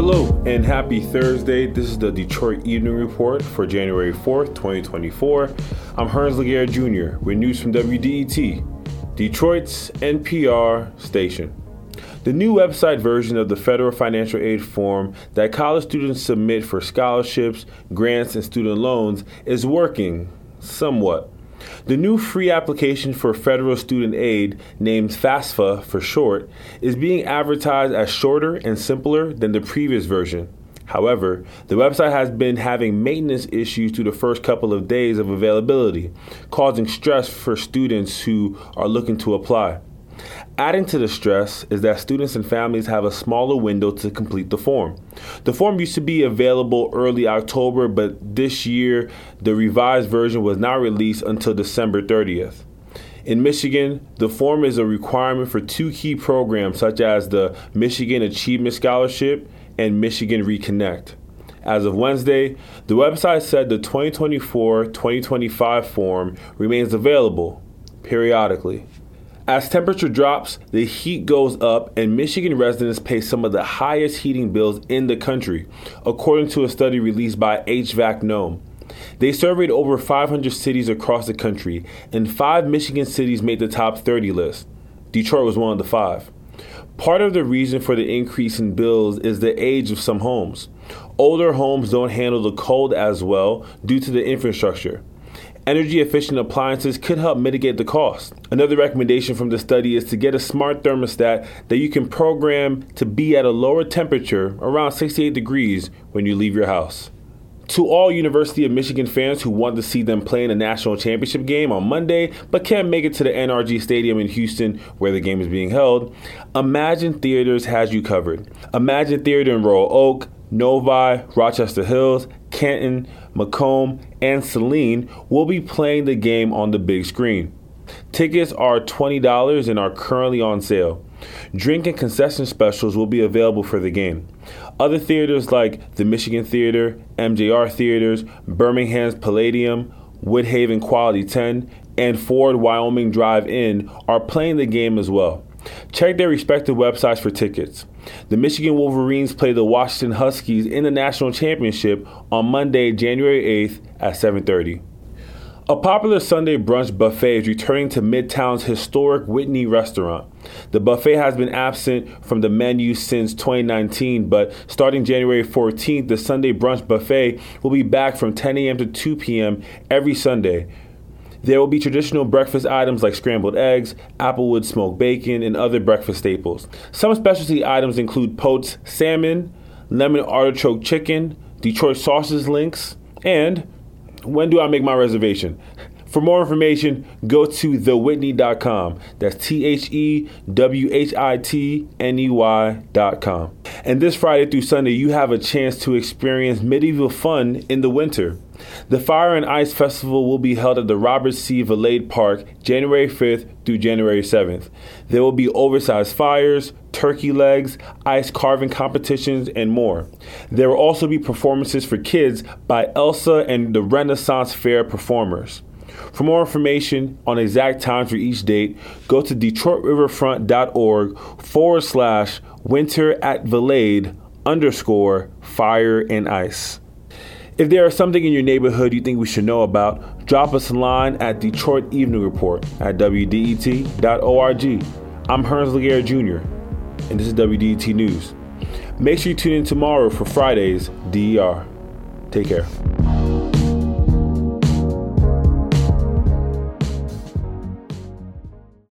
Hello and happy Thursday. This is the Detroit Evening Report for January 4th, 2024. I'm Hernz Laguerre Jr. with news from WDET, Detroit's NPR station. The new website version of the federal financial aid form that college students submit for scholarships, grants, and student loans is working somewhat. The new free application for federal student aid, named FAFSA for short, is being advertised as shorter and simpler than the previous version. However, the website has been having maintenance issues through the first couple of days of availability, causing stress for students who are looking to apply. Adding to the stress is that students and families have a smaller window to complete the form. The form used to be available early October, but this year the revised version was not released until December 30th. In Michigan, the form is a requirement for two key programs such as the Michigan Achievement Scholarship and Michigan Reconnect. As of Wednesday, the website said the 2024 2025 form remains available periodically. As temperature drops, the heat goes up, and Michigan residents pay some of the highest heating bills in the country, according to a study released by HVAC Gnome. They surveyed over 500 cities across the country, and five Michigan cities made the top 30 list. Detroit was one of the five. Part of the reason for the increase in bills is the age of some homes. Older homes don't handle the cold as well due to the infrastructure. Energy efficient appliances could help mitigate the cost. Another recommendation from the study is to get a smart thermostat that you can program to be at a lower temperature, around 68 degrees, when you leave your house. To all University of Michigan fans who want to see them play in a national championship game on Monday but can't make it to the NRG Stadium in Houston where the game is being held, Emagine Theaters has you covered. Emagine Theater in Royal Oak, Novi, Rochester Hills, Canton, Macomb, and Saline will be playing the game on the big screen. Tickets are $20 and are currently on sale. Drink and concession specials will be available for the game. Other theaters like the Michigan Theater, MJR Theaters, Birmingham's Palladium, Woodhaven Quality 10, and Ford Wyoming Drive In are playing the game as well. Check their respective websites for tickets. The Michigan Wolverines play the Washington Huskies in the national championship on Monday, January 8th at 7:30. A popular Sunday brunch buffet is returning to Midtown's historic Whitney restaurant. The buffet has been absent from the menu since 2019, but starting January 14th, the Sunday brunch buffet will be back from 10 a.m. to 2 p.m. every Sunday. There will be traditional breakfast items like scrambled eggs, applewood smoked bacon, and other breakfast staples. Some specialty items include Poached salmon, lemon artichoke chicken, Detroit sausage links, and when do I make my reservation? For more information, go to thewhitney.com. That's T H E W H I T N E Y.com. And this Friday through Sunday, you have a chance to experience medieval fun in the winter. The Fire and Ice Festival will be held at the Robert C. Valade Park January 5th through January 7th. There will be oversized fires, turkey legs, ice carving competitions, and more. There will also be performances for kids by Elsa and the Renaissance Fair performers. For more information on exact times for each date, go to DetroitRiverfront.org forward slash winter at Valade underscore fire and ice. If there is something in your neighborhood you think we should know about, drop us a line at Detroit Evening Report at WDET.org. I'm Hernz Laguerre Jr., and this is WDET News. Make sure you tune in tomorrow for Friday's DER. Take care.